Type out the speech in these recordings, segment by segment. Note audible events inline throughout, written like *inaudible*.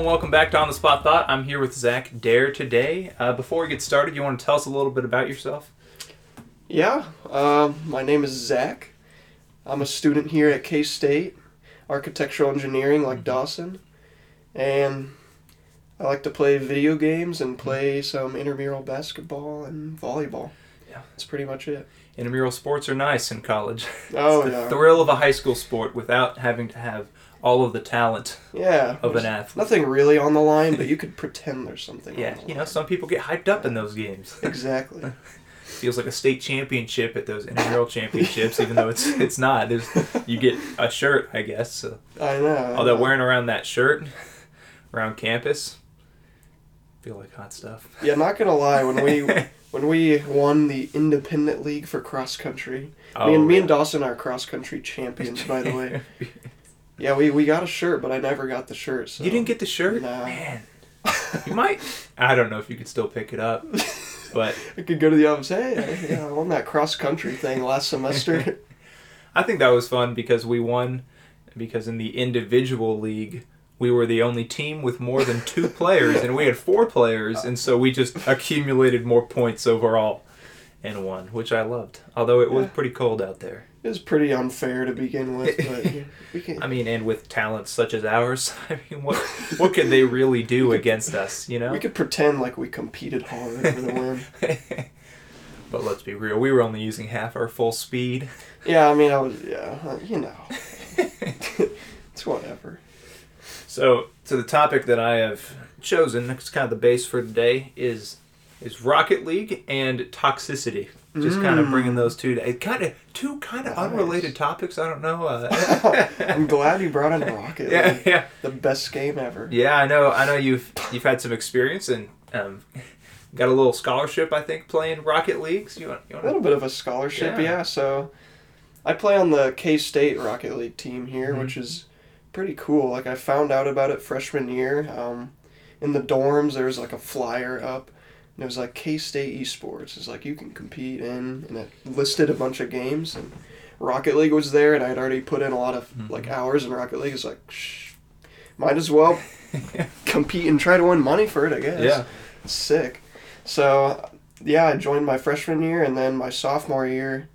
And welcome back to On the Spot Thought. I'm here with Zach Dare today. Uh, before we get started, you want to tell us a little bit about yourself? Yeah, um, my name is Zach. I'm a student here at K State, architectural engineering, like Dawson, and I like to play video games and play some intramural basketball and volleyball. Yeah. that's pretty much it. Intramural sports are nice in college. Oh the yeah, thrill of a high school sport without having to have all of the talent yeah. of an athlete. Nothing really on the line, but you could pretend there's something. Yeah, on the you know, some people get hyped up in those games. *laughs* exactly. *laughs* Feels like a state championship at those intramural championships, even though it's it's not. There's you get a shirt, I guess. So. I know. I Although know. wearing around that shirt around campus, feel like hot stuff. Yeah, not gonna lie. When we *laughs* when we won the independent league for cross country, me oh, and me and Dawson are cross country champions, by the way. Yeah, we, we got a shirt, but I never got the shirt. So. You didn't get the shirt, No. man. *laughs* You might. I don't know if you could still pick it up, but *laughs* I could go to the office. Hey, I, yeah, I won that cross country thing last semester. *laughs* I think that was fun because we won. Because in the individual league, we were the only team with more than two players, and we had four players, and so we just accumulated more points overall and won, which I loved. Although it was pretty cold out there. It was pretty unfair to begin with, but *laughs* we can. I mean, and with talents such as ours, *laughs* I mean, what what could they really *laughs* do against us? You know. We could pretend like we competed hard for the win. but let's be real, we were only using half our full speed. Yeah, I mean, I was. Yeah, uh, you know, it's whatever. So, to the topic that I have chosen, that's kind of the base for today, is is Rocket League and toxicity. Just kind of Mm. bringing those two, to, kind of two kind of Nice. unrelated topics. I don't know. Uh, *laughs* *laughs* I'm glad you brought in Rocket yeah, League. yeah, The best game ever. yeah. I know. I know you've you've had some experience and um, got a little scholarship. I think playing Rocket Leagues. You want, you A want little bit of a scholarship, Yeah. yeah. So, I play on the K State Rocket League team here, Mhm. which is pretty cool. Like I found out about it freshman year. Um, in the dorms, there was like a flyer up, and it was like K State Esports. It's like you can compete in, and it listed a bunch of games. And Rocket League was there, and I'd already put in a lot of like Mhm. hours in Rocket League. It's like, shh, might as well *laughs* compete and try to win money for it. I guess yeah. sick. So, yeah, I joined my freshman year and then my sophomore year.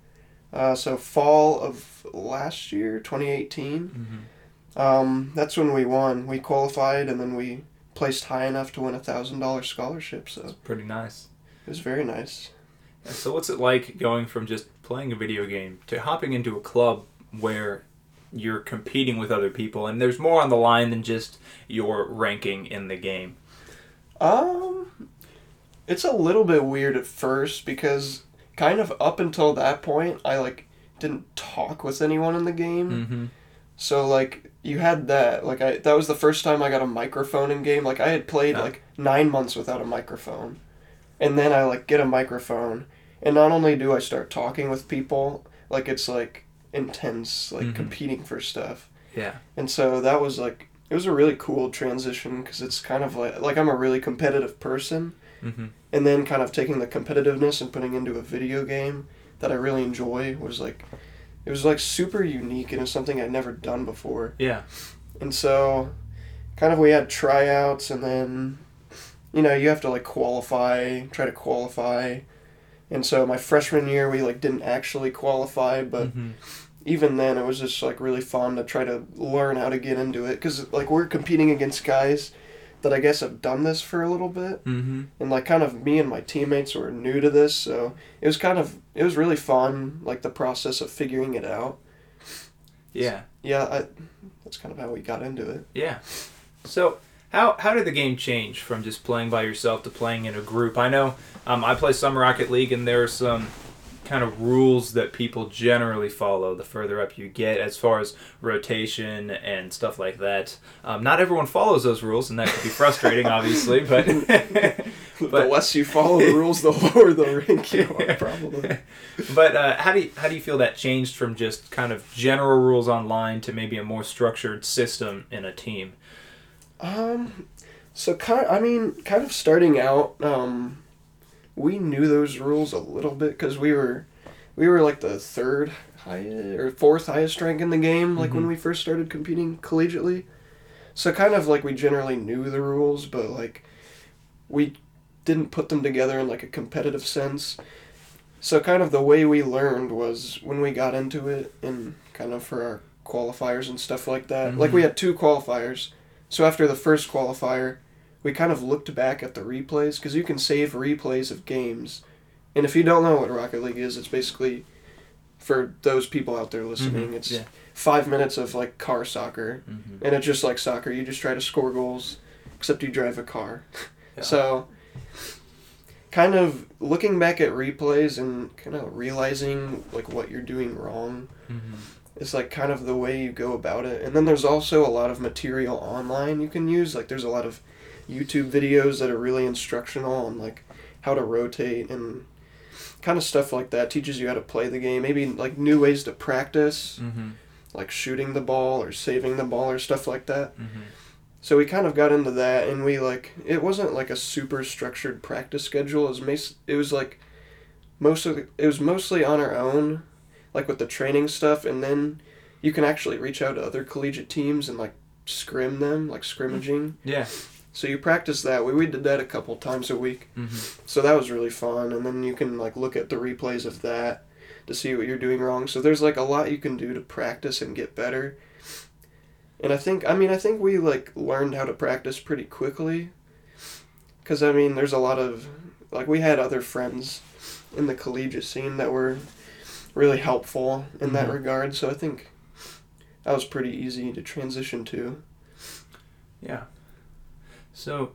Uh, so fall of last year, 2018. hmm Um, that's when we won. We qualified and then we placed high enough to win a thousand dollar scholarship. So Pretty nice. it was very nice. And So what's it like going from just playing a video game to hopping into a club where you're competing with other people and there's more on the line than just your ranking in the game? Um, it's a little bit weird at first because kind of up until that point, I like didn't talk with anyone in the game. Mm-hmm. So like you had that like I that was the first time I got a microphone in game. Like I had played like nine months without a microphone, and then I like get a microphone, and not only do I start talking with people, like it's like intense, like Mhm. competing for stuff, Yeah. and so that was like it was a really cool transition because it's kind of like like I'm a really competitive person, Mm-hmm. and then kind of taking the competitiveness and putting into a video game that I really enjoy was like. It was like super unique and it's something I'd never done before. Yeah. And so, kind of, we had tryouts, and then, you know, you have to like qualify, try to qualify. And so, my freshman year, we like didn't actually qualify, but Mhm. even then, it was just like really fun to try to learn how to get into it. Because, like, we're competing against guys that I guess have done this for a little bit. Mm-hmm. And, like, kind of me and my teammates were new to this, so it was kind of, it was really fun, like, the process of figuring it out. Yeah. Yeah, I, that's kind of how we got into it. Yeah. So how how did the game change from just playing by yourself to playing in a group? I know um, I play some Rocket League, and there are some kind of rules that people generally follow the further up you get as far as rotation and stuff like that. Um, not everyone follows those rules, and that could be frustrating, obviously. But *laughs* *laughs* the less you follow the rules, the lower the rank you are, *laughs* probably. but uh, how do you, how do you feel that changed from just kind of general rules online to maybe a more structured system in a team? Um, so kind, I mean, kind of starting out, um, we knew those rules a little bit because we were, we were like the third highest or fourth highest rank in the game, like when Mhm. we first started competing collegiately. So kind of like we generally knew the rules, but like we didn't put them together in like a competitive sense. So kind of the way we learned was when we got into it and kind of for our qualifiers and stuff like that. Like we had two qualifiers. So after the first qualifier, we kind of looked back at the replays because you can save replays of games. And if you don't know what Rocket League is, it's basically for those people out there listening, it's Yeah. five minutes of like car soccer, Mhm. and it's just like soccer. You just try to score goals, except you drive a car. Yeah. *laughs* So, kind of looking back at replays and kind of realizing like what you're doing wrong Mhm. is like kind of the way you go about it. And then there's also a lot of material online you can use. Like there's a lot of YouTube videos that are really instructional on like how to rotate and kind of stuff like that. Teaches you how to play the game. Maybe like new ways to practice, Mhm. like shooting the ball or saving the ball or stuff like that. Mhm. So we kind of got into that, and we like it wasn't like a super structured practice schedule. It was mas- it was like mostly it was mostly on our own, like with the training stuff, and then you can actually reach out to other collegiate teams and like scrim them, like scrimmaging. Yeah. So you practice that. We we did that a couple times a week. Mhm. So that was really fun, and then you can like look at the replays of that to see what you're doing wrong. So there's like a lot you can do to practice and get better. And I think I mean I think we like learned how to practice pretty quickly. Cuz I mean there's a lot of like we had other friends in the collegiate scene that were really helpful in that Mhm. regard. So I think that was pretty easy to transition to. Yeah. So,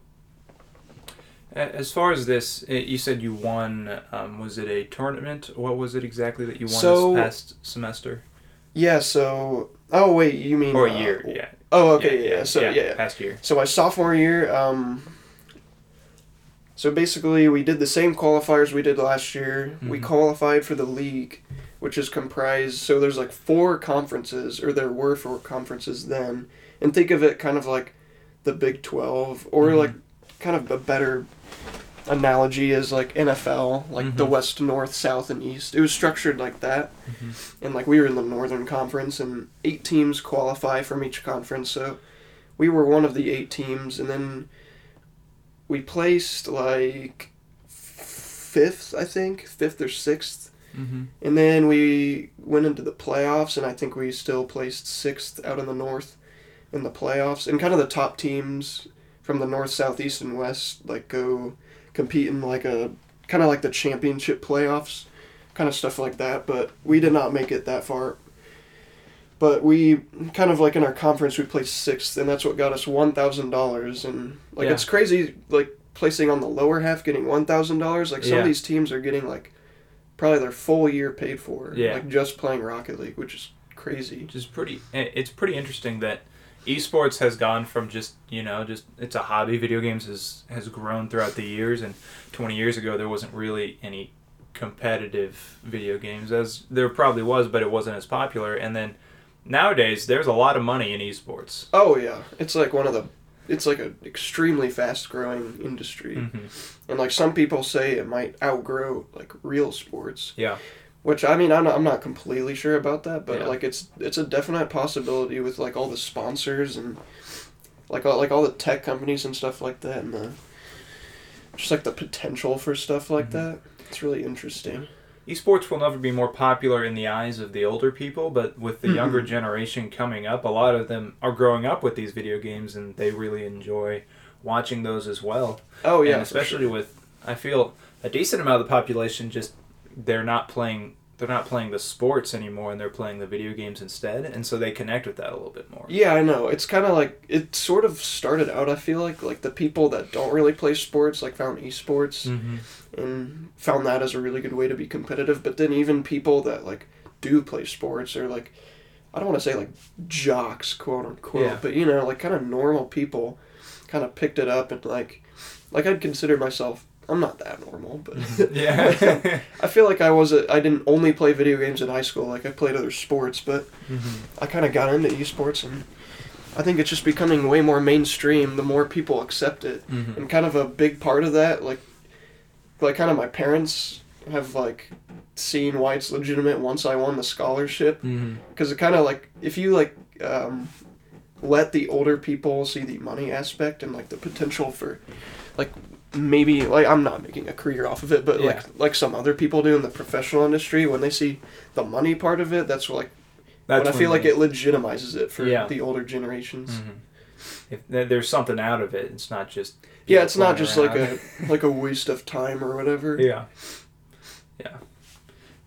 as far as this, you said you won. Um, was it a tournament? What was it exactly that you won So- this past semester Yeah, so oh wait, you mean or a uh, year? Yeah. Oh, okay, yeah. So yeah, past year. So my sophomore year, um, so basically we did the same qualifiers we did last year. We Mhm. qualified for the league, which is comprised. So there's like four conferences, or there were four conferences then, and think of it kind of like the Big Twelve, or Mhm. like kind of a better analogy is like NFL, like the Mhm. West, North, South, and East. It was structured like that Mhm. and like we were in the northern conference and eight teams qualify from each conference so we were one of the eight teams and then we placed like fifth i think fifth or sixth Mm-hmm. and then we went into the playoffs and i think we still placed sixth out in the north in the playoffs and kind of the top teams from the north south east and west like go compete in like a kind of like the championship playoffs kind of stuff like that but we did not make it that far but we kind of like in our conference we placed sixth and that's what got us $1000 and like Yeah. it's crazy like placing on the lower half getting $1000 like some Yeah. of these teams are getting like probably their full year paid for Yeah. like just playing rocket league which is crazy Which is pretty. eh, It's pretty interesting that esports has gone from just you know just it's a hobby. Video games has has grown throughout the years, and 20 years ago there wasn't really any competitive video games as there probably was, but it wasn't as popular. And then nowadays there's a lot of money in esports. oh yeah it's like one of the it's like an extremely fast growing industry Mm-hmm. and like some people say it might outgrow like real sports Yeah. Which I mean, I'm not, I'm not completely sure about that, but Yeah. like it's it's a definite possibility with like all the sponsors and like all like all the tech companies and stuff like that, and the just like the potential for stuff like Mhm. that. It's really interesting. Esports will never be more popular in the eyes of the older people, but with the Mhm. younger generation coming up, a lot of them are growing up with these video games and they really enjoy watching those as well. Oh yeah, and especially sure. with I feel a decent amount of the population just they're not playing they're not playing the sports anymore and they're playing the video games instead, and so they connect with that a little bit more. Yeah, I know. It's kind of like it sort of started out. I feel like like the people that don't really play sports like found esports Mm-hmm. and found that as a really good way to be competitive. But then even people that like do play sports or like I don't want to say like jocks, quote unquote, Yeah. but you know, like kind of normal people kind of picked it up and like like I'd consider myself I'm not that normal, but yeah. *laughs* I feel like I was a, I didn't only play video games in high school. Like I played other sports, but mm-hmm. I kind of got into esports and I think it's just becoming way more mainstream the more people accept it Mm-hmm. and kind of a big part of that like like kind of my parents have like seen why it's legitimate once i won the scholarship Mm-hmm. because it kind of like if you like um let the older people see the money aspect and like the potential for like maybe like I'm not making a career off of it, but Yeah. like like some other people do in the professional industry when they see the money part of it, that's like That's when I feel like it legitimizes it for Yeah. the older generations. Mhm. If there's something out of it, it's not just. Yeah, it's not just like a *laughs* like a waste of time or whatever. Yeah. Yeah.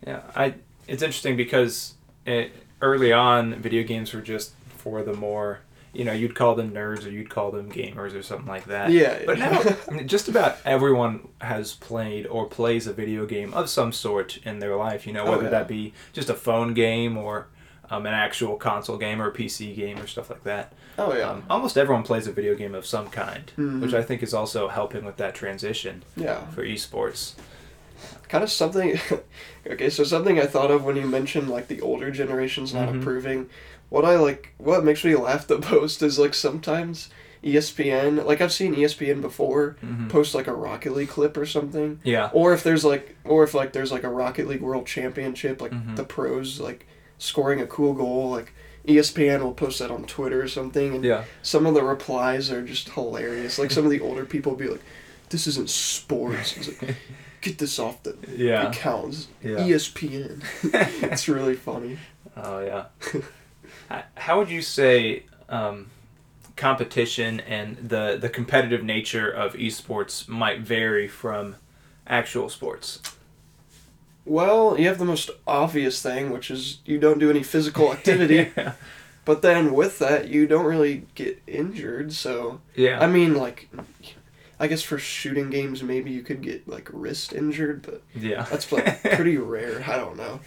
Yeah. I. It's interesting because it, early on, video games were just for the more. You know, you'd call them nerds or you'd call them gamers or something like that. Yeah. But now, I *laughs* mean, just about everyone has played or plays a video game of some sort in their life. You know, Oh, whether yeah. that be just a phone game or um, an actual console game or a PC game or stuff like that. oh yeah. Um, almost everyone plays a video game of some kind, Mhm. which I think is also helping with that transition yeah. for esports. Kind of something *laughs* okay so something i thought of when you mentioned like the older generations not Mhm. approving what i like what makes me laugh the *laughs* most is like sometimes espn like i've seen espn before Mhm. post like a rocket league clip or something Yeah. or if there's like or if like there's like a rocket league world championship like Mhm. the pros like scoring a cool goal like espn will post that on twitter or something and Yeah. some of the replies are just hilarious like some of the older people will be like this isn't sports it's like, *laughs* get this off the Yeah. accounts. Yeah. ESPN. *laughs* it's really funny. Oh yeah. *laughs* How would you say um, competition and the the competitive nature of esports might vary from actual sports? Well, you have the most obvious thing, which is you don't do any physical *laughs* activity. yeah. But then with that, you don't really get injured. So, Yeah. I mean, like, I guess for shooting games, maybe you could get, like, wrist injured, but yeah. that's, like, *laughs* pretty rare. I don't know.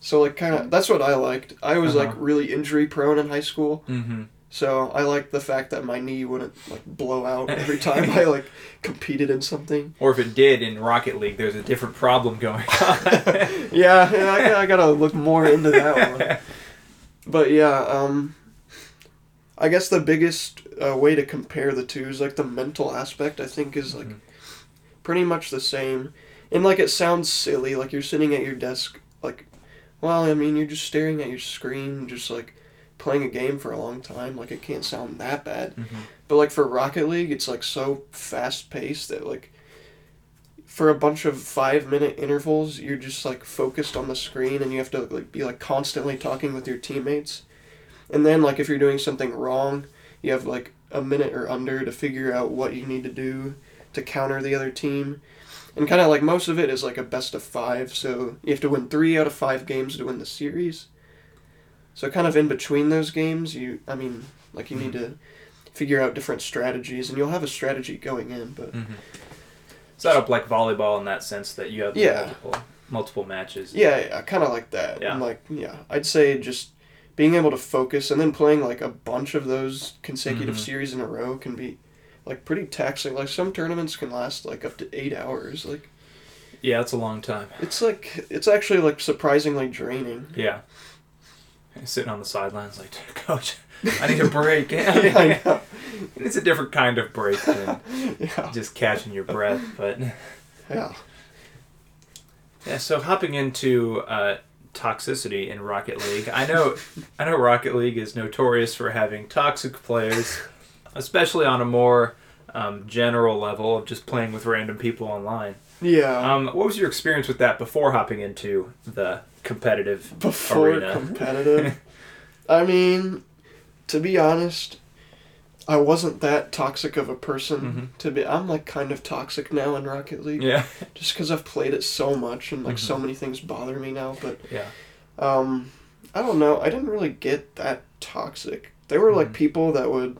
So, like, kind of, that's what I liked. I was, like, Uh-huh. really injury prone in high school. mm-hmm. So I liked the fact that my knee wouldn't, like, blow out every *laughs* time I, like, competed in something. Or if it did in Rocket League, there's a different problem going *laughs* on. yeah, yeah I, I gotta look more into that one. But yeah, um, I guess the biggest uh, way to compare the two is like the mental aspect. I think is like Mhm. pretty much the same, and like it sounds silly, like you're sitting at your desk, like, well, I mean, you're just staring at your screen, just like playing a game for a long time. Like it can't sound that bad. Mhm. But like for Rocket League, it's like so fast paced that like for a bunch of five minute intervals, you're just like focused on the screen and you have to like be like constantly talking with your teammates. And then like if you're doing something wrong, you have like a minute or under to figure out what you need to do to counter the other team. And kind of like most of it is like a best of five, so you have to win three out of five games to win the series. So kind of in between those games, you I mean like you need to figure out different strategies, and you'll have a strategy going in. But Mm-hmm. Set up like volleyball in that sense that you have Yeah. multiple multiple matches. yeah, yeah kind of like that. Yeah. And like yeah, I'd say just being able to focus and then playing like a bunch of those consecutive Mhm. series in a row can be like pretty taxing. Like some tournaments can last like up to eight hours. Like Yeah, it's a long time. it's like it's actually like surprisingly draining. Yeah. Sitting on the sidelines like, *laughs* coach, I need a break. *laughs* *laughs* yeah, it's a different kind of break than yeah, just catching your breath. But yeah. yeah, so hopping into uh, toxicity in Rocket League, I know, I know Rocket League is notorious for having toxic players, especially on a more um, general level of just playing with random people online. Yeah. Um, what was your experience with that before hopping into the competitive before arena? competitive. *laughs* I mean, to be honest, I wasn't that toxic of a person Mhm. to be. I'm like kind of toxic now in Rocket League, yeah, *laughs* just because I've played it so much and like so Mhm. many things bother me now. But yeah, um, I don't know. I didn't really get that toxic. There were like Mhm. people that would.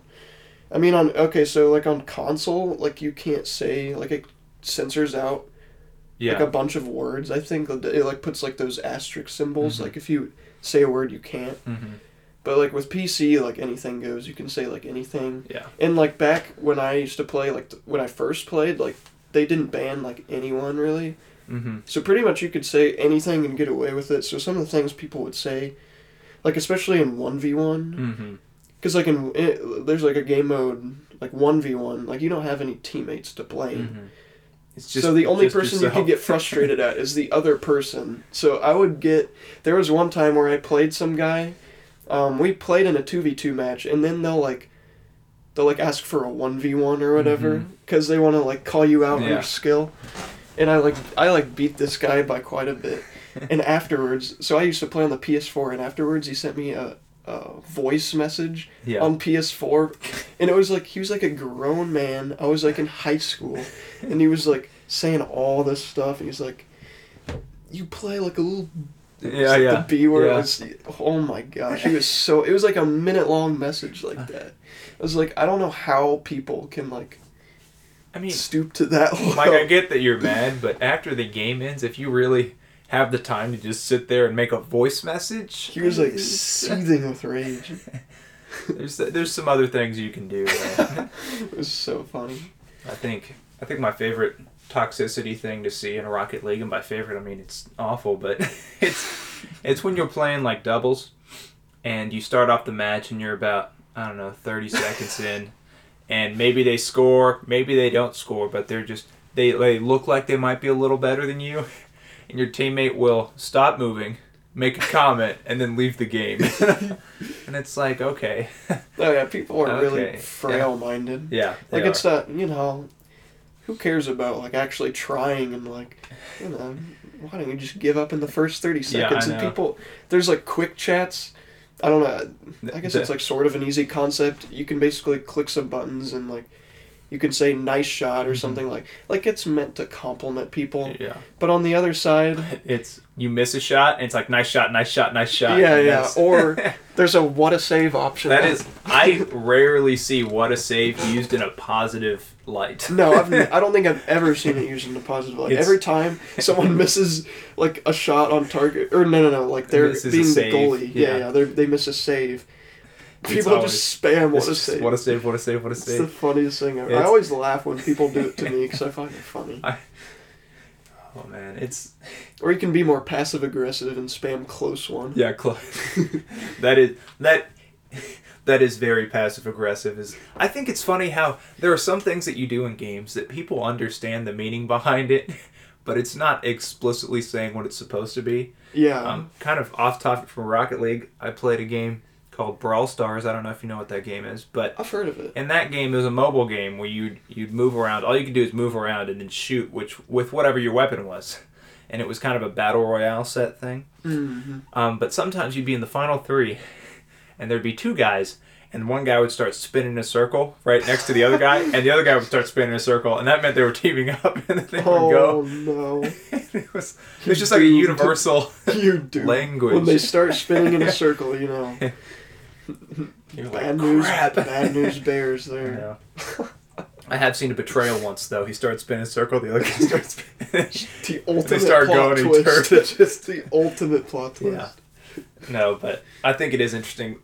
I mean, on okay, so like on console, like you can't say like it censors out yeah. like a bunch of words. I think it like puts like those asterisk symbols. Mhm. Like if you say a word, you can't. But like with PC, like anything goes. You can say like anything. Yeah. And like back when I used to play, like when I first played, like they didn't ban like anyone really. hmm So pretty much you could say anything and get away with it. So some of the things people would say, like especially in one v one, because like in it, there's like a game mode like one v one, like you don't have any teammates to blame. hmm It's so the only just person you yourself. could get frustrated at is the other person. So I would get there was one time where I played some guy Um, we played in a two v two match, and then they'll like, they'll like ask for a one v one or whatever because they want to like call you out on your skill. And I like I like beat this guy by quite a bit. *laughs* and afterwards, so I used to play on the PS4, and afterwards he sent me a, a voice message Yeah. on PS4, and it was like he was like a grown man. I was like in high school, and he was like saying all this stuff, and he's like, "You play like a little." Yeah, like yeah, The B word yeah. was. Oh my gosh, he was so. It was like a minute long message like that. I was like, I don't know how people can like I mean, stoop to that. Low. *laughs* Mike, I get that you're mad, but after the game ends, if you really have the time to just sit there and make a voice message, He was like *laughs* seething with rage. there's there's some other things you can do. uh, *laughs* It was so funny. I think I think my favorite toxicity thing to see in a Rocket League, and by favorite I mean it's awful, but *laughs* it's it's when you're playing like doubles, and you start off the match and you're about I don't know 30 seconds in, and maybe they score, maybe they don't score, but they're just they they look like they might be a little better than you, and your teammate will stop moving. Make a comment and then leave the game, *laughs* and it's like okay, Oh yeah, people are Okay, really frail minded. yeah, Like are. it's not you know, who cares about like actually trying and like, you know, why don't you just give up in the first thirty Yeah, I seconds? and people, there's like quick chats. I don't know. I guess The- it's like sort of an easy concept. You can basically click some buttons and like, you can say nice shot or Mhm. something like like it's meant to compliment people. yeah. But on the other side, *laughs* It's you miss a shot, and it's like nice shot, nice shot, nice shot. Yeah, yeah, that's- or- *laughs* there's a what a save option. that is. I rarely see what a save used in a positive light. *laughs* No, I've, I don't think I've ever seen it used in a positive light. It's- Every time someone misses like a shot on target, or no, no, no, like they're being the goalie. Yeah, yeah. yeah, they miss a save. It's People always- just spam what It's a just, save. What a save! What a save! What a it's the funniest thing ever. I always laugh when people do it to me *laughs* because I find it funny. Oh man, it's Or you can be more passive aggressive and spam close one. yeah, close. *laughs* that is that. That is very passive aggressive. Is I think it's funny how there are some things that you do in games that people understand the meaning behind it, *laughs* but it's not explicitly saying what it's supposed to be. Yeah. Um, kind of off topic from Rocket League, I played a game called Brawl Stars. I don't know if you know what that game is, but I've heard of it. in that game, it was a mobile game where you'd you'd move around. All you could do is move around and then shoot, which with whatever your weapon was, *laughs* and it was kind of a battle royale set thing. hmm Um, but sometimes you'd be in the final three, *laughs* and there'd be two guys, and one guy would start spinning a circle right next to the other guy, and the other guy would start spinning a circle, and that meant they were teaming up, *laughs* and then they would go. Oh no! it was it was just like a universal You do. language. When they start spinning in a circle, you know. You're like, Bad news. "Crap." Bad news bears there. Yeah. *laughs* I have seen a betrayal once though. He started spinning a circle, the other guy *laughs* starts spinning. *laughs* The ultimate start plot going and twist. turn. just the ultimate plot twist. Yeah. no, but I think it is interesting.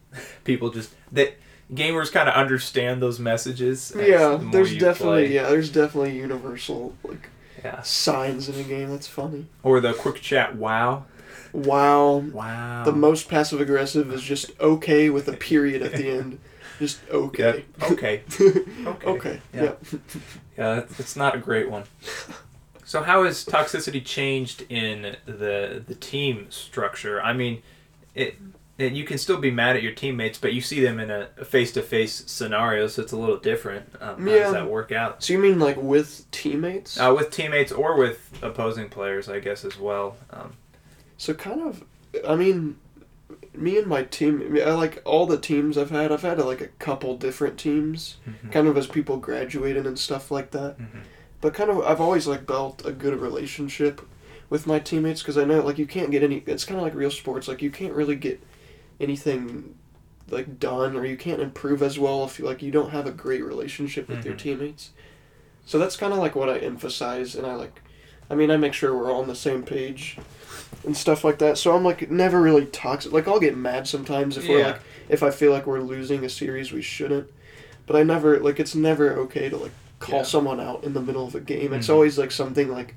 People just that gamers kind of understand those messages. Yeah, the there's definitely play. yeah, there's definitely universal like yeah. signs in a game. That's funny. Or the quick chat. Wow. Wow. Wow. The most passive aggressive is just okay with a period at the *laughs* end. Just Yeah. okay. Okay. *laughs* okay. okay. Yeah. *laughs* Yeah. Yeah, it's not a great one. So how has toxicity changed in the the team structure? I mean, it, it you can still be mad at your teammates, but you see them in a face to face scenario, so it's a little different. Um, How Yeah. does that work out? So you mean like with teammates? Uh, with teammates or with opposing players, I guess as well. Um, So kind of, I mean, me and my team. I, like all the teams I've had. I've had like a couple different teams, mhm, kind of as people graduated and stuff like that. mhm. But kind of, I've always like built a good relationship with my teammates because I know like you can't get any. It's kind of like real sports. Like you can't really get anything like done or you can't improve as well if you like you don't have a great relationship with your Mhm. teammates. So that's kind of like what I emphasize, and I like. I mean, I make sure we're all on the same page and stuff like that. So I'm like never really toxic. Like I'll get mad sometimes if we're like if I feel like we're losing a series we shouldn't. But I never like it's never okay to like call Yeah. someone out in the middle of a game. It's Mhm. always like something like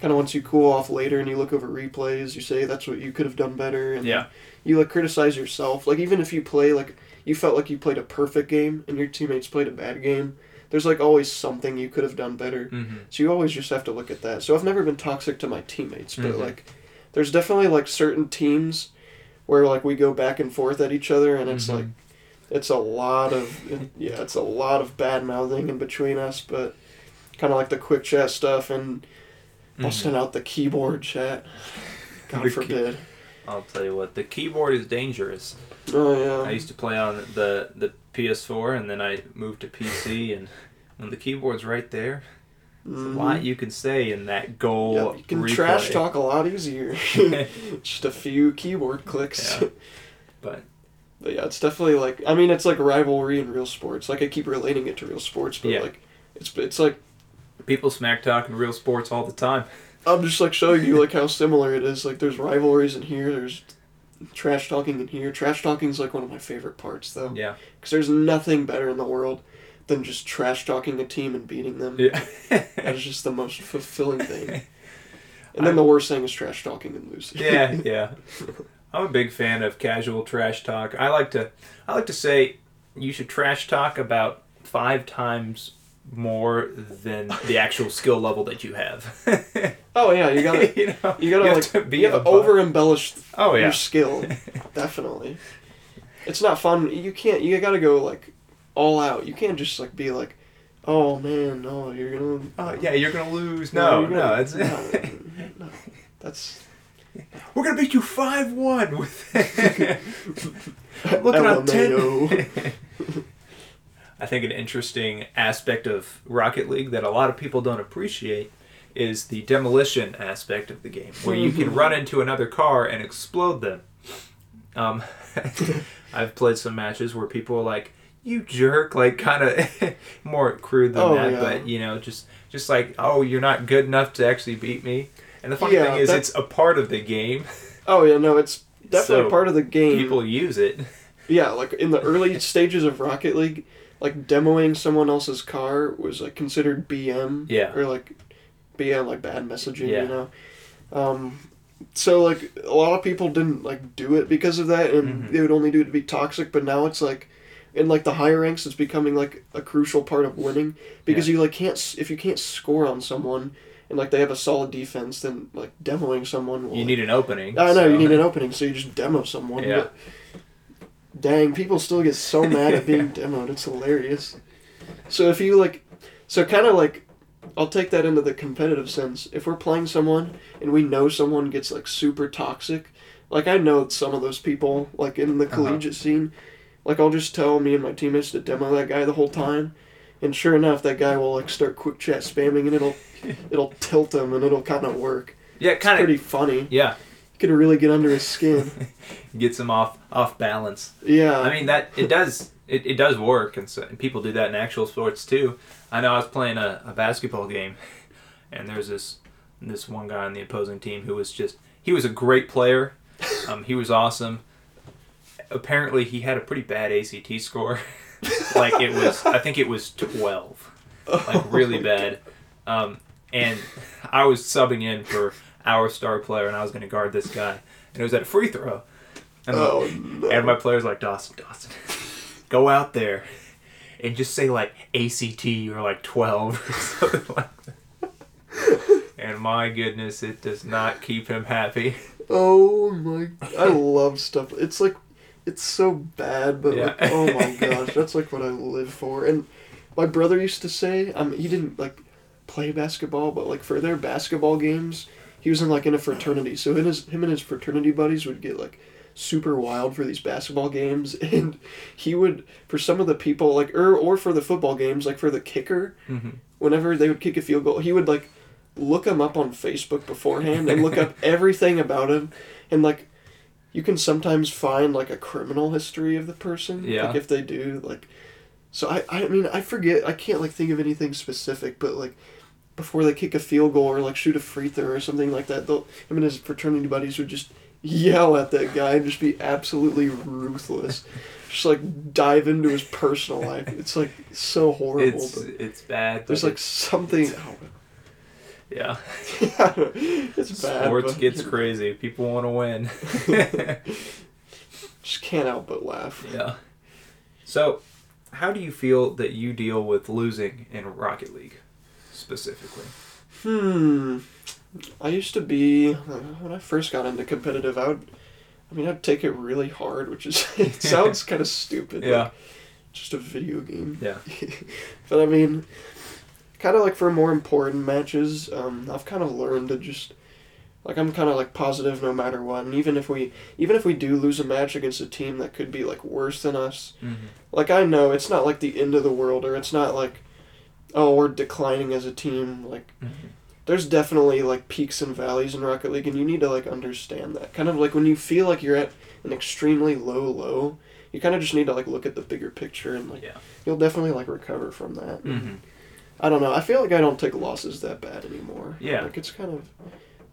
kind of once you cool off later and you look over replays, you say that's what you could have done better and Yeah. you like criticize yourself. Like even if you play like you felt like you played a perfect game and your teammates played a bad game, there's like always something you could have done better. Mhm. So you always just have to look at that. So I've never been toxic to my teammates, but Mhm. like there's definitely like certain teams where like we go back and forth at each other, and it's Mhm. like it's a lot of yeah, it's a lot of bad mouthing in between us, but kind of like the quick chat stuff and i busting out the keyboard chat. *laughs* God Mm-hmm. Key- forbid. I'll tell you what, the keyboard is dangerous. Oh yeah. I used to play on the the PS4, and then I moved to PC, and when the keyboard's right there, there's a Mhm. lot you can say in that goal. Yeah, you can replay. trash talk a lot easier. *laughs* *laughs* Just a few keyboard clicks. Yeah. But But yeah, it's definitely like I mean, it's like rivalry in real sports. Like I keep relating it to real sports, but Yeah. like it's it's like people smack talk in real sports all the time. I'm just like showing you *laughs* like how similar it is. Like there's rivalries in here. There's trash talking in here. Trash talking is like one of my favorite parts though, Yeah. because there's nothing better in the world than just trash talking a team and beating them. Yeah. *laughs* That is just the most fulfilling thing. *laughs* And then the worst thing is trash talking and losing. yeah, *laughs* yeah. I'm a big fan of casual trash talk. I like to I like to say you should trash talk about five times more than the actual skill level that you have. *laughs* Oh yeah, you gotta *laughs* you know, you gotta have like to be you have to over embellish Oh yeah. your skill. *laughs* Definitely. It's not fun. You can't. You gotta go like all out. You can't just like be like, oh man, no, you're gonna. Oh yeah, you're gonna lose. No, no, gonna- it's no, no. That's we're gonna beat you five one with. Looking at ten. I think an interesting aspect of Rocket League that a lot of people don't appreciate is the demolition aspect of the game, where you can run into another car and explode them. Um, *laughs* I've played some matches where people are like, "You jerk!" Like kind of *laughs* more crude than Oh, that, yeah. but you know, just just like, "Oh, you're not good enough to actually beat me." And the funny Yeah, thing is, that- it's a part of the game. *laughs* Oh yeah, no, it's definitely So, part of the game. People use it. Yeah, like in the early stages of Rocket League, like demoing someone else's car was like considered BM. Yeah. Or like BM, like bad messaging, Yeah. you know. Um, so like a lot of people didn't like do it because of that, and Mhm. they would only do it to be toxic. But now it's like. In like the higher ranks, it's becoming like a crucial part of winning because you like can't if you can't score on someone and like they have a solid defense, then like demoing someone. Will, You need an opening. I know so- you need an opening, so you just demo someone. Yeah. But dang, people still get so mad at being *laughs* demoed. It's hilarious. So if you like, so kind of like, I'll take that into the competitive sense. If we're playing someone and we know someone gets like super toxic, like I know some of those people like in the Uh-huh. collegiate scene, like I'll just tell me and my teammates to demo that guy the whole time. And sure enough, that guy will like start quick chat spamming, and it'll *laughs* it'll tilt him, and it'll kind of work. Yeah, kind of. pretty funny. Yeah, can really get under his skin. *laughs* gets him off off balance. Yeah. I mean that it does it, it does work, and, so, and people do that in actual sports too. I know I was playing a, a basketball game, *laughs* and there's this this one guy on the opposing team who was just he was a great player. *laughs* Um, he was awesome. Apparently, he had a pretty bad ACT score. like it was, I think it was twelve, like really bad. Um, and I was subbing in for our star player, and I was going to guard this guy, and it was at a free throw. And Oh no. and my player's like, Dawson, Dawson, *laughs* go out there and just say like ACT or like 12 or *laughs* something like that. And my goodness, it does not keep him happy. Oh my! I love stuff. It's like, it's so bad, but like, oh my *laughs* gosh, that's like what I live for. And my brother used to say, um, he didn't like play basketball, but like for their basketball games, he was in like in a fraternity. So in his him and his fraternity buddies would get like super wild for these basketball games, *laughs* and he would for some of the people like or or for the football games, like for the kicker, Mhm. whenever they would kick a field goal, he would like look him up on Facebook beforehand and look up *laughs* everything about him, and like you can sometimes find like a criminal history of the person. Yeah. Like if they do like, so I I mean I forget I can't like think of anything specific, but like. Before they kick a field goal or like shoot a free throw or something like that, they'll him and his fraternity buddies would just yell at that guy and just be absolutely ruthless. just like dive into his personal life. It's like so horrible. It's it's bad. there's like something. yeah, *laughs* yeah it's bad. sports gets crazy. People want to win. *laughs* Just can't help but laugh. yeah. So, how do you feel that you deal with losing in Rocket League, specifically? Hmm. I used to be when I first got into competitive. I would, I mean, I'd take it really hard, which is *laughs* it *laughs* sounds kind of stupid. Yeah. Like, just a video game. Yeah. *laughs* but I mean, kind of like for more important matches, um, I've kind of learned to just like I'm kind of like positive no matter what, and even if we even if we do lose a match against a team that could be like worse than us, Mm-hmm. like I know it's not like the end of the world, or it's not like, oh, we're declining as a team. Like, Mm-hmm. there's definitely like peaks and valleys in Rocket League, and you need to like understand that. Kind of like when you feel like you're at an extremely low low, you kind of just need to like look at the bigger picture, and like Yeah. you'll definitely like recover from that. Mm-hmm. I don't know. I feel like I don't take losses that bad anymore. Yeah. Like it's kind of,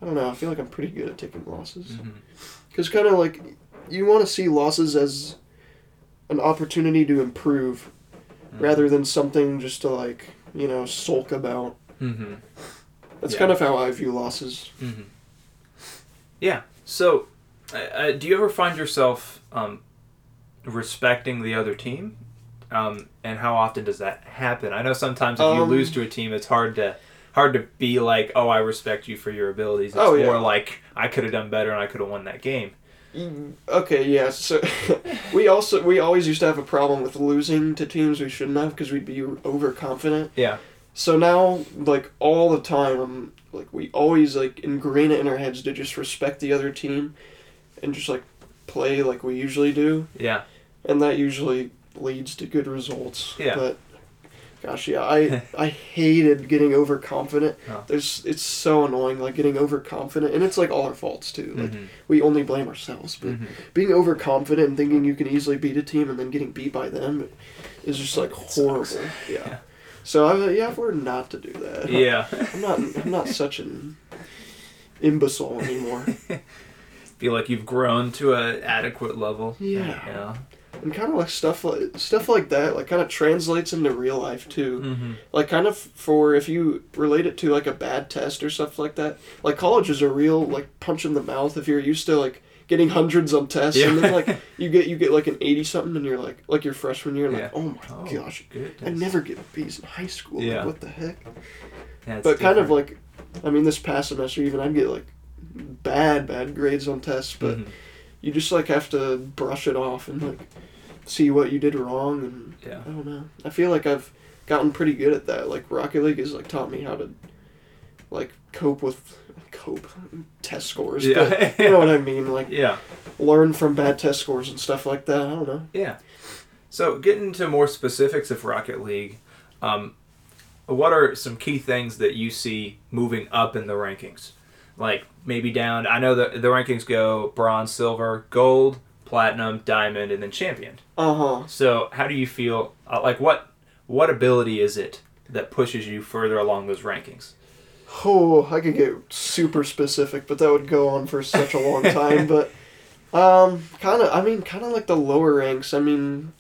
I don't know. I feel like I'm pretty good at taking losses. Mm-hmm. Because kind of like, you want to see losses as an opportunity to improve, rather than something just to like you know sulk about. Mm-hmm. That's Yeah. kind of how I view losses. Mm-hmm. Yeah. So, uh, do you ever find yourself um, respecting the other team? Um, and how often does that happen? I know sometimes if you Um, lose to a team, it's hard to hard to be like, "Oh, I respect you for your abilities." It's Oh, yeah. more like, "I could have done better and I could have won that game." Okay, yeah. So *laughs* we also we always used to have a problem with losing to teams we shouldn't have because we'd be overconfident. Yeah. So now, like all the time, like we always like ingrain it in our heads to just respect the other team, and just like play like we usually do, Yeah. and that usually leads to good results. Yeah. But gosh, yeah, I *laughs* I hated getting overconfident. Oh. There's it's so annoying, like getting overconfident, and it's like all our faults too. Like Mhm. we only blame ourselves, but Mhm. being overconfident and thinking you can easily beat a team and then getting beat by them is just like horrible. Yeah. Yeah. So I yeah, I've learned not to do that. Yeah. I'm not I'm not such an imbecile anymore. *laughs* Feel like you've grown to an adequate level. Yeah. Yeah. And kind of like stuff like stuff like that like kind of translates into real life too. Mm-hmm. Like kind of for if you relate it to like a bad test or stuff like that. Like college is a real like punch in the mouth if you're used to like getting hundreds on tests and then like you get you get like an 80 something and you're like like your freshman year and Yeah. like oh my Oh, gosh Good. I never get B's in high school. Yeah. Like, what the heck? Yeah, but kind of like, I mean, this past semester even I'd get like bad, bad grades on tests, but Mhm. You just like have to brush it off and like see what you did wrong and Yeah. I don't know. I feel like I've gotten pretty good at that. Like Rocket League has like taught me how to like cope with cope test scores. Yeah. But you know what I mean? *laughs* Like Yeah. learn from bad test scores and stuff like that. I don't know. Yeah. So, getting to more specifics of Rocket League, um, what are some key things that you see moving up in the rankings? Like maybe down. I know that the rankings go bronze, silver, gold, platinum, diamond, and then champion. Uh huh. So, how do you feel? Uh, like what what ability is it that pushes you further along those rankings? Oh, I could get super specific, but that would go on for such a long time. *laughs* but um, kind of, I mean, kind of like the lower ranks. I mean,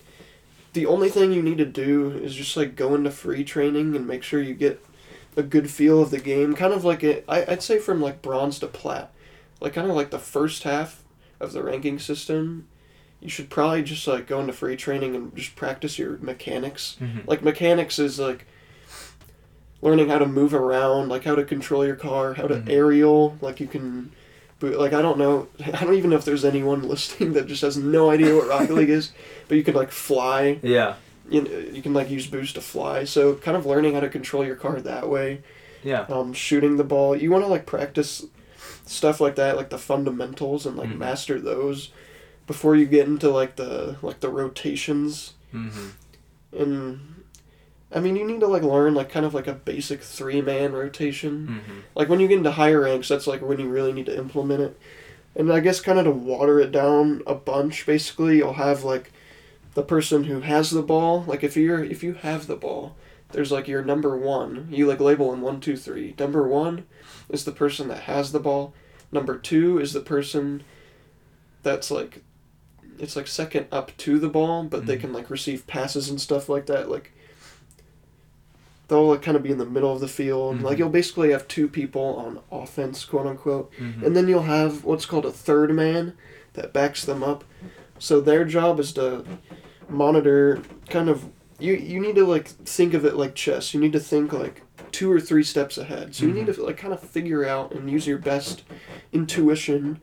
the only thing you need to do is just like go into free training and make sure you get a good feel of the game. Kind of like it, I, I'd say from like bronze to plat, like kind of like the first half of the ranking system. You should probably just like go into free training and just practice your mechanics. Mm-hmm. Like mechanics is like learning how to move around, like how to control your car, how to Mhm. aerial, like you can but like I don't know *laughs* I don't even know if there's anyone *laughs* listening that just has no idea what Rocket League is, but you can like fly. Yeah. You, know, you can like use boost to fly. So kind of learning how to control your car that way. Yeah. Um, shooting the ball. You want to like practice stuff like that, like the fundamentals and like Mhm. master those before you get into like the like the rotations Mm-hmm. and I mean, you need to like learn like kind of like a basic three man rotation. Mm-hmm. Like when you get into higher ranks, that's like when you really need to implement it. And I guess kind of to water it down a bunch, basically, you'll have like the person who has the ball. Like if you're if you have the ball, there's like your number one. You like label in one, two, three. Number one is the person that has the ball. Number two is the person that's like it's like second up to the ball, but they Mhm. can like receive passes and stuff like that. Like they'll like kind of be in the middle of the field. Mhm. Like you'll basically have two people on offense, quote unquote, Mm-hmm. and then you'll have what's called a third man that backs them up. So their job is to monitor kind of you you need to like think of it like chess. You need to think like two or three steps ahead. So you need to like kind of figure out and use your best intuition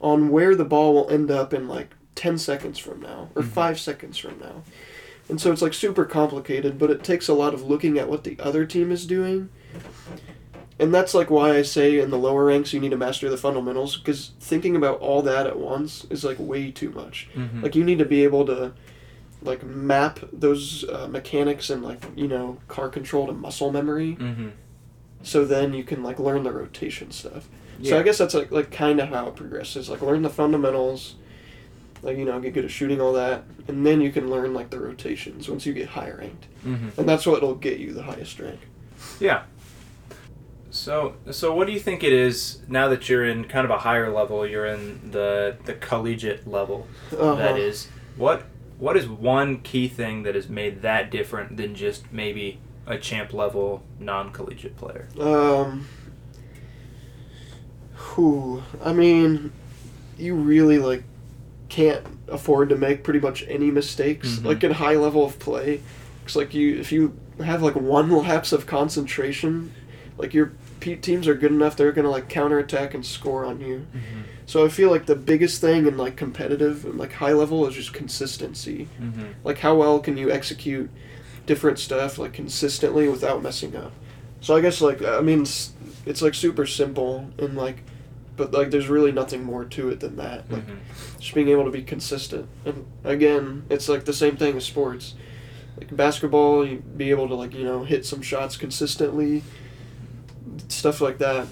on where the ball will end up in like 10 seconds from now or Mhm. 5 seconds from now. And so it's like super complicated, but it takes a lot of looking at what the other team is doing. And that's like why I say in the lower ranks you need to master the fundamentals because thinking about all that at once is like way too much. Mhm. Like you need to be able to like map those uh, mechanics and like you know car control to muscle memory Mhm. so then you can like learn the rotation stuff. So I guess that's like like kind of how it progresses. Like learn the fundamentals, like you know get good at shooting all that, and then you can learn like the rotations once you get higher ranked, Mhm. and that's what'll get you the highest rank. Yeah. So, so what do you think it is now that you're in kind of a higher level? You're in the the collegiate level. Uh-huh. That is what what is one key thing that has made that different than just maybe a champ level non collegiate player? Um. Who? I mean, you really like can't afford to make pretty much any mistakes, Mhm. like in high level of play. It's like you if you have like one lapse of concentration, like your teams are good enough, they're gonna like counterattack and score on you. So I feel like the biggest thing in like competitive and like high level is just consistency. Mm-hmm. Like how well can you execute different stuff like consistently without messing up. So I guess like I mean it's, it's like super simple and like but like there's really nothing more to it than that. Like Mm-hmm. just being able to be consistent. And again, it's like the same thing as sports. Like basketball, you be able to like, you know, hit some shots consistently. Stuff like that.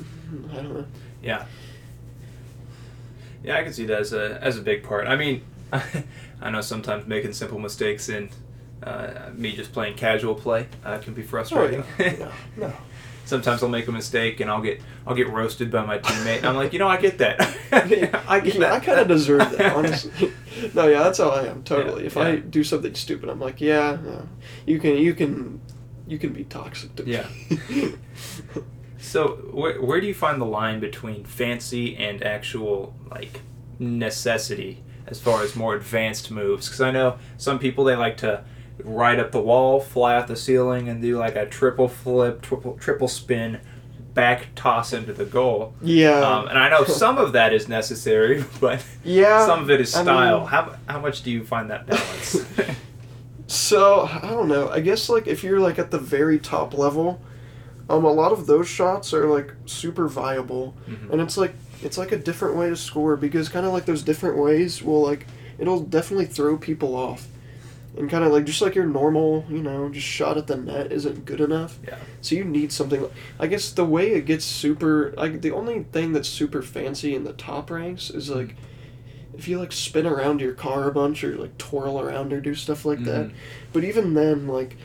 I don't know. Yeah. Yeah, I can see that as a as a big part. I mean, *laughs* I know sometimes making simple mistakes in uh, me just playing casual play uh, can be frustrating. Oh, yeah. *laughs* no, no. sometimes I'll make a mistake and I'll get I'll get roasted by my teammate. And I'm like, you know, I get that. *laughs* I get Yeah, that. I kind of deserve that, honestly. no, yeah, that's how I am totally. Yeah, if I do something stupid, I'm like, yeah, you can, you can, you can be toxic to me. Yeah. So where where do you find the line between fancy and actual like necessity as far as more advanced moves? Because I know some people they like to ride up the wall, fly out the ceiling, and do like a triple flip, triple triple spin, back toss into the goal. yeah, Um, and I know *laughs* some of that is necessary, *laughs* but yeah. some of it is I style. mean- how how much do you find that balance? *laughs* So I don't know. I guess like if you're like at the very top level, um, a lot of those shots are like super viable, Mhm. and it's like it's like a different way to score because kind of like those different ways will like it'll definitely throw people off, and kind of like just like your normal you know just shot at the net isn't good enough. Yeah. So you need something. like- I guess the way it gets super like the only thing that's super fancy in the top ranks is like. If you like spin around your car a bunch or like twirl around or do stuff like that, Mhm. but even then, like,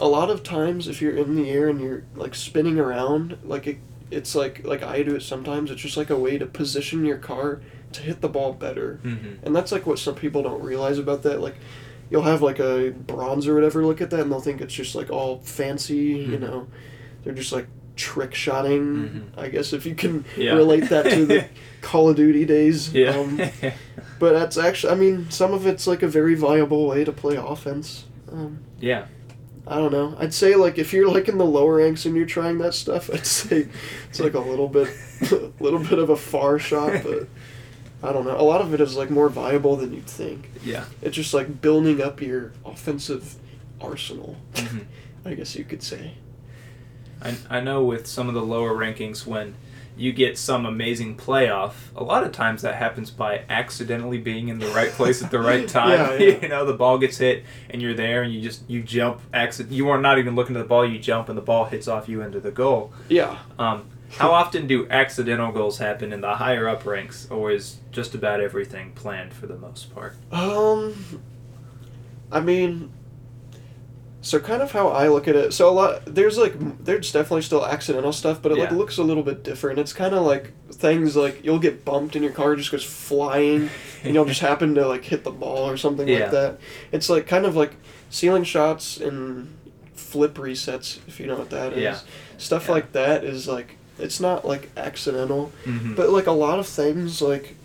a lot of times if you're in the air and you're like spinning around, like it, it's like like I do it sometimes. It's just like a way to position your car to hit the ball better, Mhm. and that's like what some people don't realize about that. Like, you'll have like a bronze or whatever look at that, and they'll think it's just like all fancy. You Mhm. know, they're just like trick shotting. Mhm. I guess if you can *laughs* Yeah. relate that to the *laughs* Call of Duty days. Yeah. Um, *laughs* but that's actually, I mean, some of it's like a very viable way to play offense. Um, yeah. I don't know. I'd say like if you're like in the lower ranks and you're trying that stuff, I'd say it's like a little bit, *laughs* a little bit of a far shot, but I don't know. A lot of it is like more viable than you'd think. Yeah. It's just like building up your offensive arsenal, Mhm. I guess you could say. I, I know with some of the lower rankings when you get some amazing playoff a lot of times that happens by accidentally being in the right place at the right *laughs* time Yeah, yeah. *laughs* you know the ball gets hit and you're there and you just you jump accident you are not even looking at the ball you jump and the ball hits off you into the goal Yeah. um, how often do accidental goals happen in the higher up ranks or is just about everything planned for the most part Um, I mean, so kind of how I look at it. So a lot there's like there's definitely still accidental stuff, but it like looks a little bit different. It's kind of like things like you'll get bumped and your car just goes flying, and you'll just *laughs* happen to like hit the ball or something Yeah. like that. It's like kind of like ceiling shots and flip resets, if you know what that is. Yeah. Stuff Yeah. like that is like it's not like accidental. Mhm. But like a lot of things, like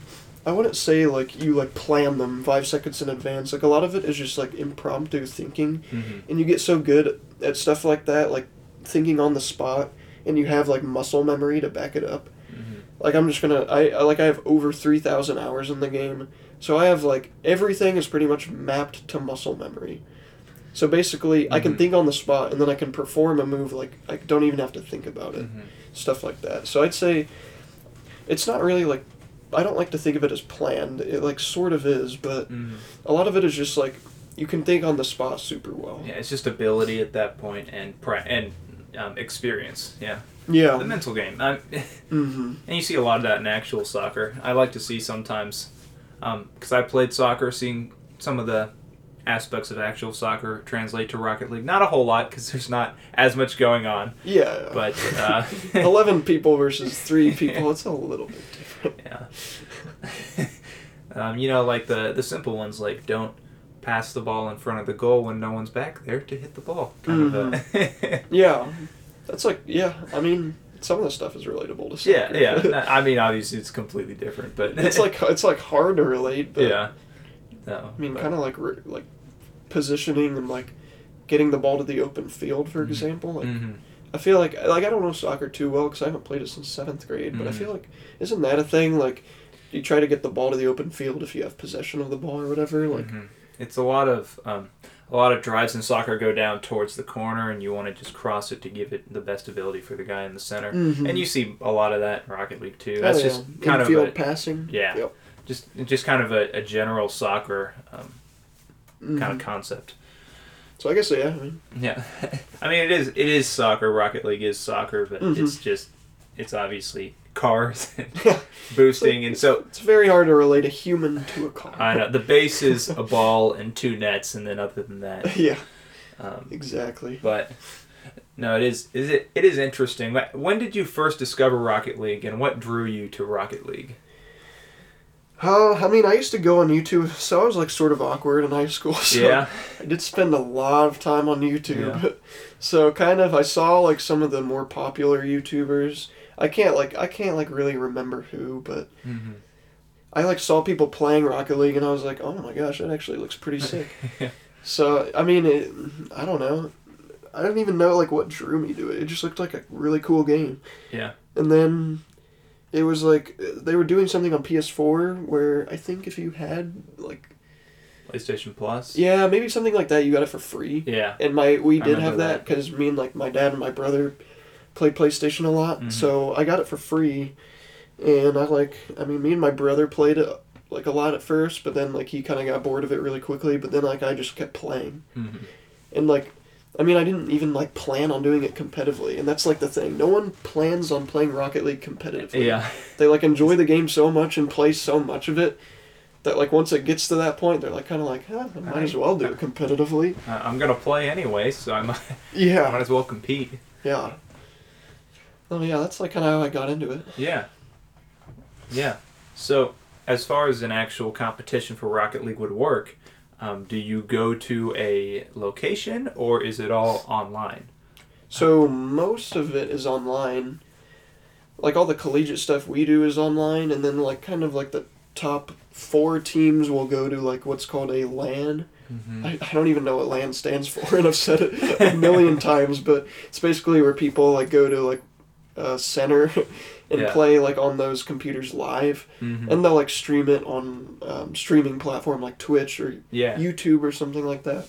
I wouldn't say like you like plan them five seconds in advance. Like a lot of it is just like impromptu thinking, Mhm. and you get so good at stuff like that, like thinking on the spot, and you have like muscle memory to back it up. Mhm. like I'm just gonna I I- like I have over three thousand hours in the game, so I have like everything is pretty much mapped to muscle memory. So basically, I can Mhm. think on the spot, and then I can perform a move like I don't even have to think about it, Mhm. stuff like that. So I'd say it's not really like I don't like to think of it as planned. It like sort of is, but Mhm. a lot of it is just like you can think on the spot super well. Yeah, it's just ability at that point and pra- and um, experience. Yeah, Yeah. the mental game. Um, *laughs* Mm-hmm. and you see a lot of that in actual soccer. I like to see sometimes, because I played soccer, seeing some of the aspects of actual soccer translate to Rocket League. Not a whole lot because there's not as much going on. Yeah. But uh, *laughs* eleven people *laughs* versus three people, it's a little bit different. Yeah. *laughs* um, you know, like the the simple ones, like don't pass the ball in front of the goal when no one's back there to hit the ball. Kind of a *laughs* Yeah, that's like yeah. I mean, some of the stuff is relatable to yeah, soccer. yeah. *laughs* I mean, obviously it's completely different, but it's like it's like hard to relate, but yeah. No, I mean, but- kind of like like positioning and like getting the ball to the open field, for Mhm. example. Like Mhm. I feel like like I don't know soccer too well because I haven't played it since seventh grade, but I Mhm. feel like isn't that a thing? Like you try to get the ball to the open field if you have possession of the ball or whatever. Like Mhm. It's a lot of um, a lot of drives in soccer go down towards the corner, and you want to just cross it to give it the best ability for the guy in the center. Mhm. And you see a lot of that in Rocket League too. Oh, That's yeah. just kind of infield a, passing. Yeah. Yep. just just kind of a, a general soccer um, kind Mhm. of concept. So I guess yeah. I mean, Yeah, *laughs* I mean it is it is soccer. Rocket League is soccer, but Mhm. it's just it's obviously cars *laughs* and boosting, and so It's very hard to relate a human to a car. I know the base is a *laughs* ball and two nets, and then other than that, yeah. um, Exactly. but no, it is is it it is interesting. When did you first discover Rocket League, and what drew you to Rocket League? Uh, I mean, I used to go on YouTube, so I was like sort of awkward in high school. *laughs* So yeah, I did spend a lot of time on YouTube. Yeah. *laughs* So kind of, I saw like some of the more popular YouTubers. I can't like I can't like really remember who, but mm-hmm. I like saw people playing Rocket League, and I was like, oh my gosh, that actually looks pretty *laughs* sick. yeah. so I mean, it, I don't know. I don't even know like what drew me to it. It just looked like a really cool game. yeah, And then it was like they were doing something on PS4 where I think if you had like PlayStation Plus. yeah maybe something like that you got it for free. yeah, And my we did have that because me and like my dad and my brother played PlayStation a lot, Mhm. so I got it for free. And I like I mean me and my brother played it like a lot at first, but then like he kind of got bored of it really quickly. But then like I just kept playing hmm and like. I mean, I didn't even like plan on doing it competitively, and that's like the thing. No one plans on playing Rocket League competitively. yeah. They like enjoy the game so much and play so much of it that like once it gets to that point, they're like kind of like, huh, I might as well do it competitively. I- I'm gonna play anyway, so I might, Yeah. I might as well compete. yeah. Oh yeah, that's like kind of how I got into it. Yeah. Yeah. So, as far as an actual competition for Rocket League would work, um, do you go to a location or is it all online? So most of it is online. Like all the collegiate stuff we do is online, and then like kind of like the top four teams will go to like what's called a LAN. Mm-hmm. I, I don't even know what LAN stands for, *laughs* and I've said it a million *laughs* times, but it's basically where people like go to like a center and Yeah. play like on those computers live, hmm and they'll like stream it on um, streaming platform like Twitch or Yeah. YouTube or something like that.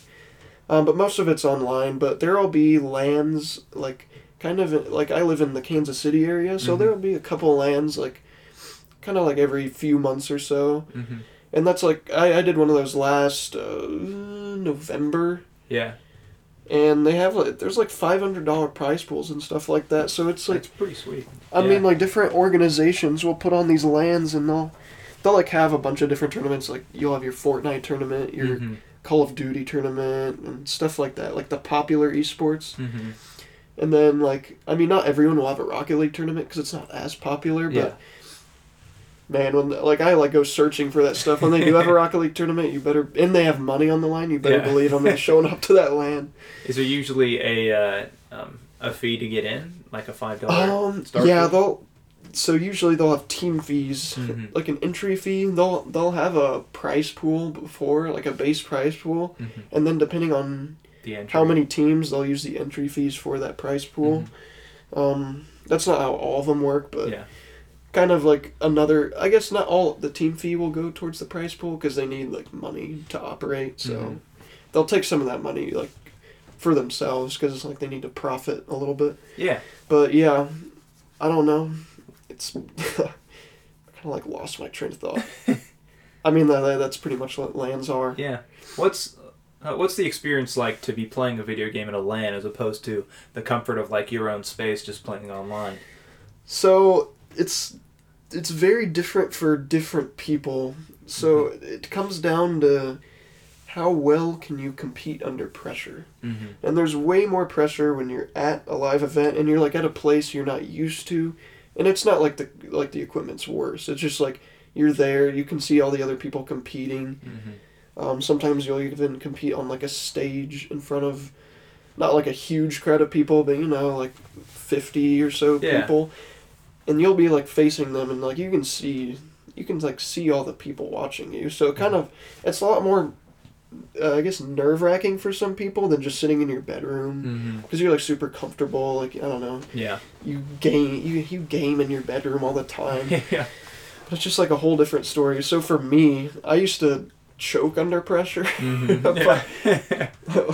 Um, but most of it's online. But there'll be LANs like kind of like I live in the Kansas City area, so Mhm. there'll be a couple LANs like kind of like every few months or so. hmm And that's like I, I did one of those last uh, November, Yeah. And they have like there's like five hundred dollar prize pools and stuff like that. So it's like That's pretty sweet. I Yeah. mean like different organizations will put on these LANs and they'll they'll like have a bunch of different tournaments. Like you'll have your Fortnite tournament, your Mhm. Call of Duty tournament, and stuff like that. Like the popular esports, Mhm. and then like I mean not everyone will have a Rocket League tournament because it's not as popular, but. Yeah. Man, when like I like go searching for that stuff when they do have a *laughs* Rocket League tournament, you better and they have money on the line. You better Yeah. believe I'm gonna showing up to that LAN. *laughs* Is there usually a uh, um, a fee to get in, like a five dollar? Um, yeah, they'll. So usually they'll have team fees, Mhm. like an entry fee. They'll they'll have a prize pool before, like a base prize pool, Mhm. and then depending on how many teams, they'll use the entry fees for that prize pool. Um, that's not how all of them work, but Yeah. Kind of like another. I guess not all the team fee will go towards the prize pool because they need like money to operate. So Mhm. they'll take some of that money like for themselves because it's like they need to profit a little bit. Yeah. But yeah, I don't know. It's *laughs* kind of like lost my train of thought. *laughs* I mean that that's pretty much what LANs are. Yeah. What's uh, what's the experience like to be playing a video game in a LAN as opposed to the comfort of like your own space just playing online? So it's it's very different for different people. So it comes down to how well can you compete under pressure. Mm-hmm. And there's way more pressure when you're at a live event and you're like at a place you're not used to. And it's not like the like the equipment's worse. It's just like you're there, you can see all the other people competing. Mm-hmm. Um, sometimes you'll even compete on like a stage in front of not like a huge crowd of people, but you know, like fifty or so Yeah. people. And you'll be like facing them and like you can see you can like see all the people watching you. So kind of it's a lot more uh, I guess nerve wracking for some people than just sitting in your bedroom Mm-hmm. because you're like super comfortable. Like I don't know, Yeah. you game you you game in your bedroom all the time. *laughs* yeah. But it's just like a whole different story. So for me, I used to choke under pressure. Mm-hmm.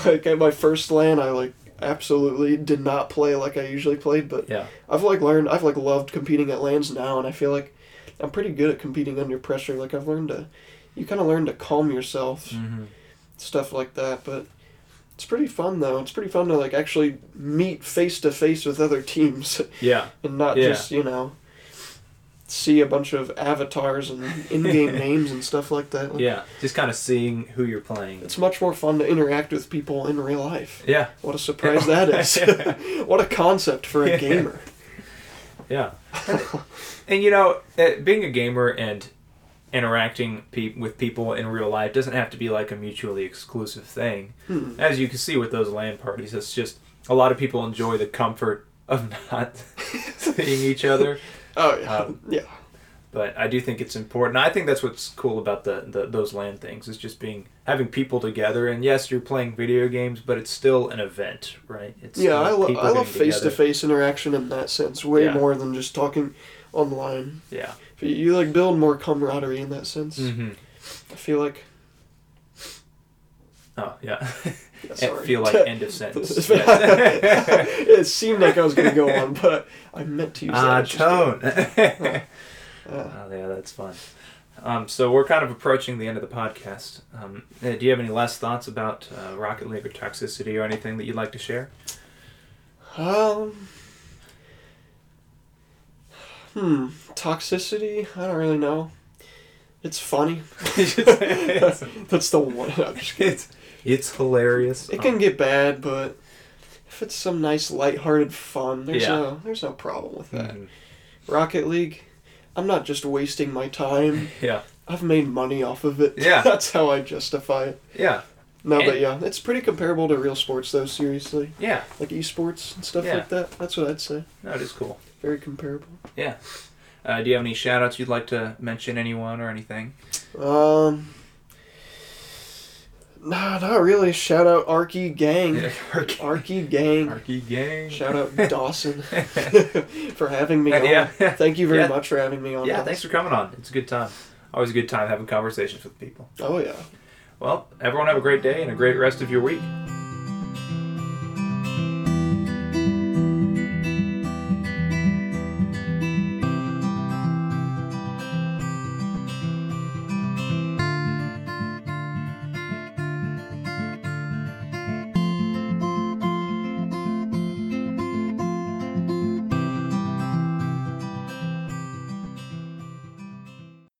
*laughs* *laughs* like at my first LAN, I like absolutely did not play like I usually played. But yeah. I've like learned, I've like loved competing at LANs now, and I feel like I'm pretty good at competing under pressure. Like I've learned to, you kind of learn to calm yourself, Mm-hmm. stuff like that. But it's pretty fun though. It's pretty fun to like actually meet face to face with other teams Yeah. *laughs* and not Yeah. just you know see a bunch of avatars and in-game *laughs* names and stuff like that. Like, Yeah. Just kind of seeing who you're playing. It's much more fun to interact with people in real life. Yeah. What a surprise that *laughs* is. *laughs* what a concept for a gamer. Yeah. And, and you know, uh, being a gamer and interacting pe- with people in real life doesn't have to be like a mutually exclusive thing. Hmm. As you can see with those LAN parties, it's just a lot of people enjoy the comfort of not seeing each other. Oh yeah. Um, *laughs* yeah. But I do think it's important. I think that's what's cool about the, the those LAN things is just being having people together. And yes, you're playing video games, but it's still an event, right? It's Yeah, I, lo- I love face to face interaction in that sense way Yeah. more than just talking online. Yeah. You, you like build more camaraderie in that sense. Mm-hmm. I feel like. Oh yeah. *laughs* Yeah, I sorry. feel like *laughs* end of sentence. *laughs* It seemed like I was gonna go on, but I meant to use that. Ah, It's tone. *laughs* Uh, Oh, yeah, that's fun. Um, so we're kind of approaching the end of the podcast. Um, uh, do you have any last thoughts about uh, Rocket League or toxicity or anything that you'd like to share? Um. Hmm. Toxicity? I don't really know. It's funny. That's the one. I'm just kidding. It's, it's hilarious. It can get bad, but if it's some nice lighthearted fun, there's Yeah. no there's no problem with that. Mhm. Rocket League, I'm not just wasting my time. *laughs* Yeah, I've made money off of it. Yeah. *laughs* That's how I justify it. yeah, No, but yeah, it's pretty comparable to real sports though, seriously. yeah. Like esports and stuff Yeah. like that. That's what I'd say. No, it is cool. Very comparable. Yeah. Uh, do you have any shout outs you'd like to mention anyone or anything? Um Nah, not really. Shout out Arky Gang. *laughs* Arky, Arky Gang. Arky Gang. Shout out *laughs* Dawson *laughs* for having me Uh, on. yeah. Thank you very Yeah. much for having me on. Yeah, Dawson. thanks for coming on. It's a good time. Always a good time having conversations with people. Oh yeah. Well, everyone have a great day and a great rest of your week.